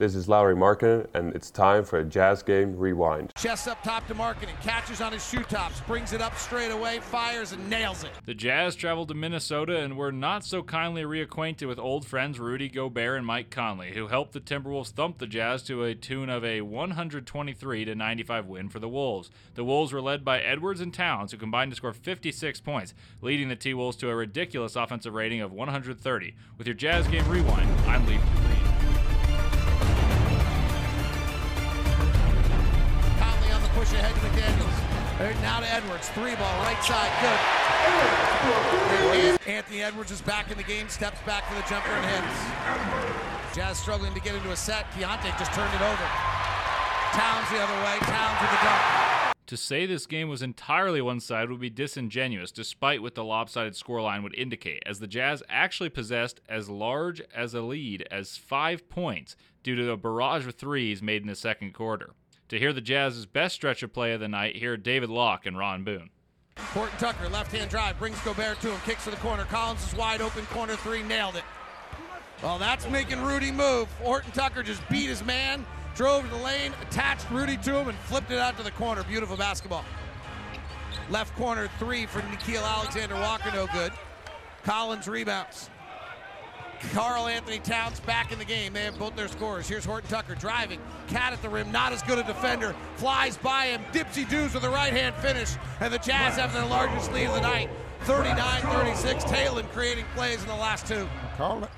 This is Lauri Markkanen, and it's time for a Jazz Game Rewind. Chest up top to Markkanen, catches on his shoe tops, brings it up straight away, fires and nails it. The Jazz traveled to Minnesota and were not so kindly reacquainted with old friends Rudy Gobert and Mike Conley, who helped the Timberwolves thump the Jazz to a tune of a 123 to 95 win for the Wolves. The Wolves were led by Edwards and Towns, who combined to score 56 points, leading the T Wolves to a ridiculous offensive rating of 130. With your Jazz Game Rewind, I'm Lee push ahead to McDaniels. Now to Edwards, three ball, right side, good. Anthony Edwards is back in the game, steps back for the jumper and hits. Jazz struggling to get into a set. Keyonte just turned it over. Towns the other way, Towns with the dunk. To say this game was entirely one sided would be disingenuous, despite what the lopsided scoreline would indicate, as the Jazz actually possessed as large as a lead as five points due to a barrage of threes made in the second quarter. To hear the Jazz's best stretch of play of the night, hear David Locke and Ron Boone. Horton Tucker, left hand drive, brings Gobert to him, kicks to the corner. Collins is wide open, corner three, nailed it. Well, that's making Rudy move. Horton Tucker just beat his man, drove to the lane, attached Rudy to him, and flipped it out to the corner. Beautiful basketball. Left corner three for Nickeil Alexander Walker, no good. Collins rebounds. Karl Anthony Towns back in the game. They have both their scores. Here's Horton Tucker driving. Cat at the rim, not as good a defender. Flies by him. Dipsy doos with a right hand finish. And the Jazz have their largest lead of the night 39 36. Talen creating plays in the last two. Carl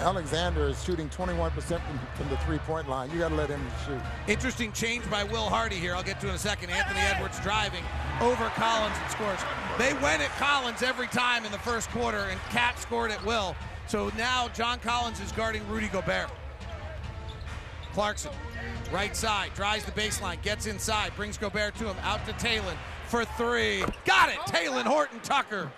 Alexander is shooting 21% from, from the three-point line. You got to let him shoot. Interesting change by Will Hardy here. I'll get to in a second. Anthony Edwards driving over Collins and scores. They went at Collins every time in the first quarter, and Cat scored at Will. So now John Collins is guarding Rudy Gobert. Clarkson, right side, drives the baseline, gets inside, brings Gobert to him, out to Talen for three. Got it! Talen Horton Tucker.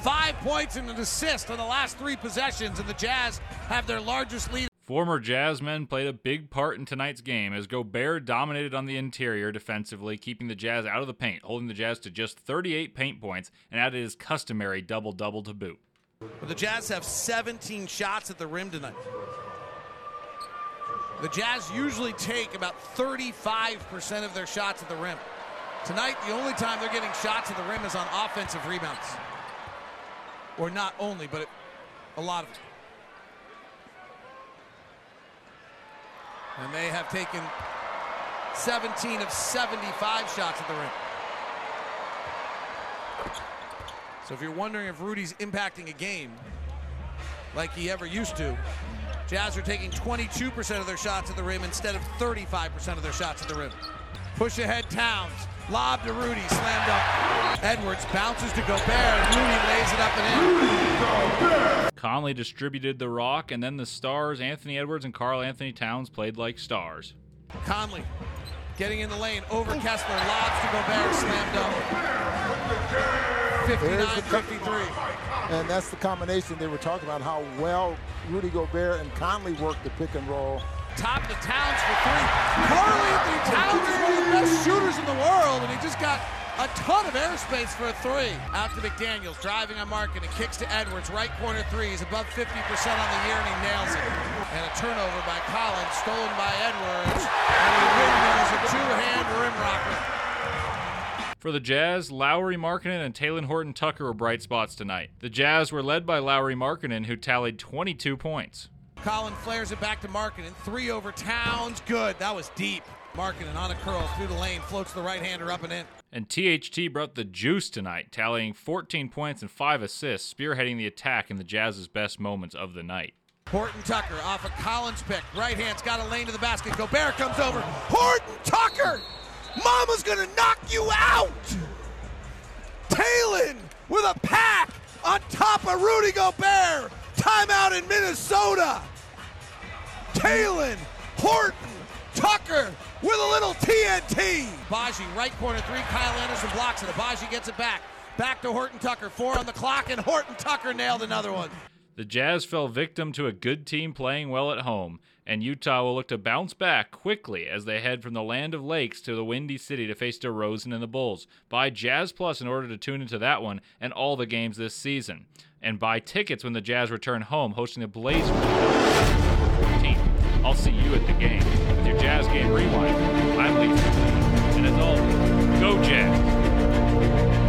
Five points and an assist on the last three possessions, and the Jazz have their largest lead. Former Jazz men played a big part in tonight's game as Gobert dominated on the interior defensively, keeping the Jazz out of the paint, holding the Jazz to just 38 paint points, and added his customary double double to boot. But the Jazz have 17 shots at the rim tonight. The Jazz usually take about 35% of their shots at the rim. Tonight, the only time they're getting shots at the rim is on offensive rebounds. Or not only, but a lot of it. And they have taken 17 of 75 shots at the rim. So if you're wondering if Rudy's impacting a game like he ever used to, Jazz are taking 22% of their shots at the rim instead of 35% of their shots at the rim. Push ahead Towns. Lob to Rudy, slammed up. Edwards bounces to Gobert, and Rudy lays it up and in. Conley distributed the rock, and then the stars, Anthony Edwards and Karl Anthony Towns, played like stars. Conley getting in the lane, over Kessler, lobs to Gobert, slammed up. 59-53. And that's the combination they were talking about, how well Rudy Gobert and Conley worked the pick and roll. Top to Towns for three. Karl Anthony Towns is one of the best shooters in the world, and he just got a ton of airspace for a three. Out to McDaniels, driving on Markkanen, and it kicks to Edwards, right corner three. He's above 50% on the year, and he nails it. And a turnover by Collins, stolen by Edwards, and he windmills a two-hand rim rocker. For the Jazz, Lauri Markkanen and Talen Horton Tucker were bright spots tonight. The Jazz were led by Lauri Markkanen, who tallied 22 points. Collin flares it back to Markkanen. Three over Towns. Good. That was deep. Markkanen on a curl through the lane, floats the right hander up and in. And THT brought the juice tonight, tallying 14 points and 5 assists, spearheading the attack in the Jazz's best moments of the night. Horton Tucker off a Collins pick. Right hand's got a lane to the basket. Gobert comes over. Horton Tucker! Mama's gonna knock you out! Talen with a pack on top of Rudy Gobert. Timeout in Minnesota. Talen, Horton, Tucker with a little TNT. Baji, right corner three. Kyle Anderson blocks it. Agbaji gets it back. Back to Horton Tucker. Four on the clock, and Horton Tucker nailed another one. The Jazz fell victim to a good team playing well at home, and Utah will look to bounce back quickly as they head from the land of lakes to the Windy City to face DeRozan and the Bulls. Buy Jazz Plus in order to tune into that one and all the games this season. And buy tickets when the Jazz return home, hosting the Blazers October 14th. I'll see you at the game. With your Jazz Game Rewind, I'm Lee And as always, go Jazz!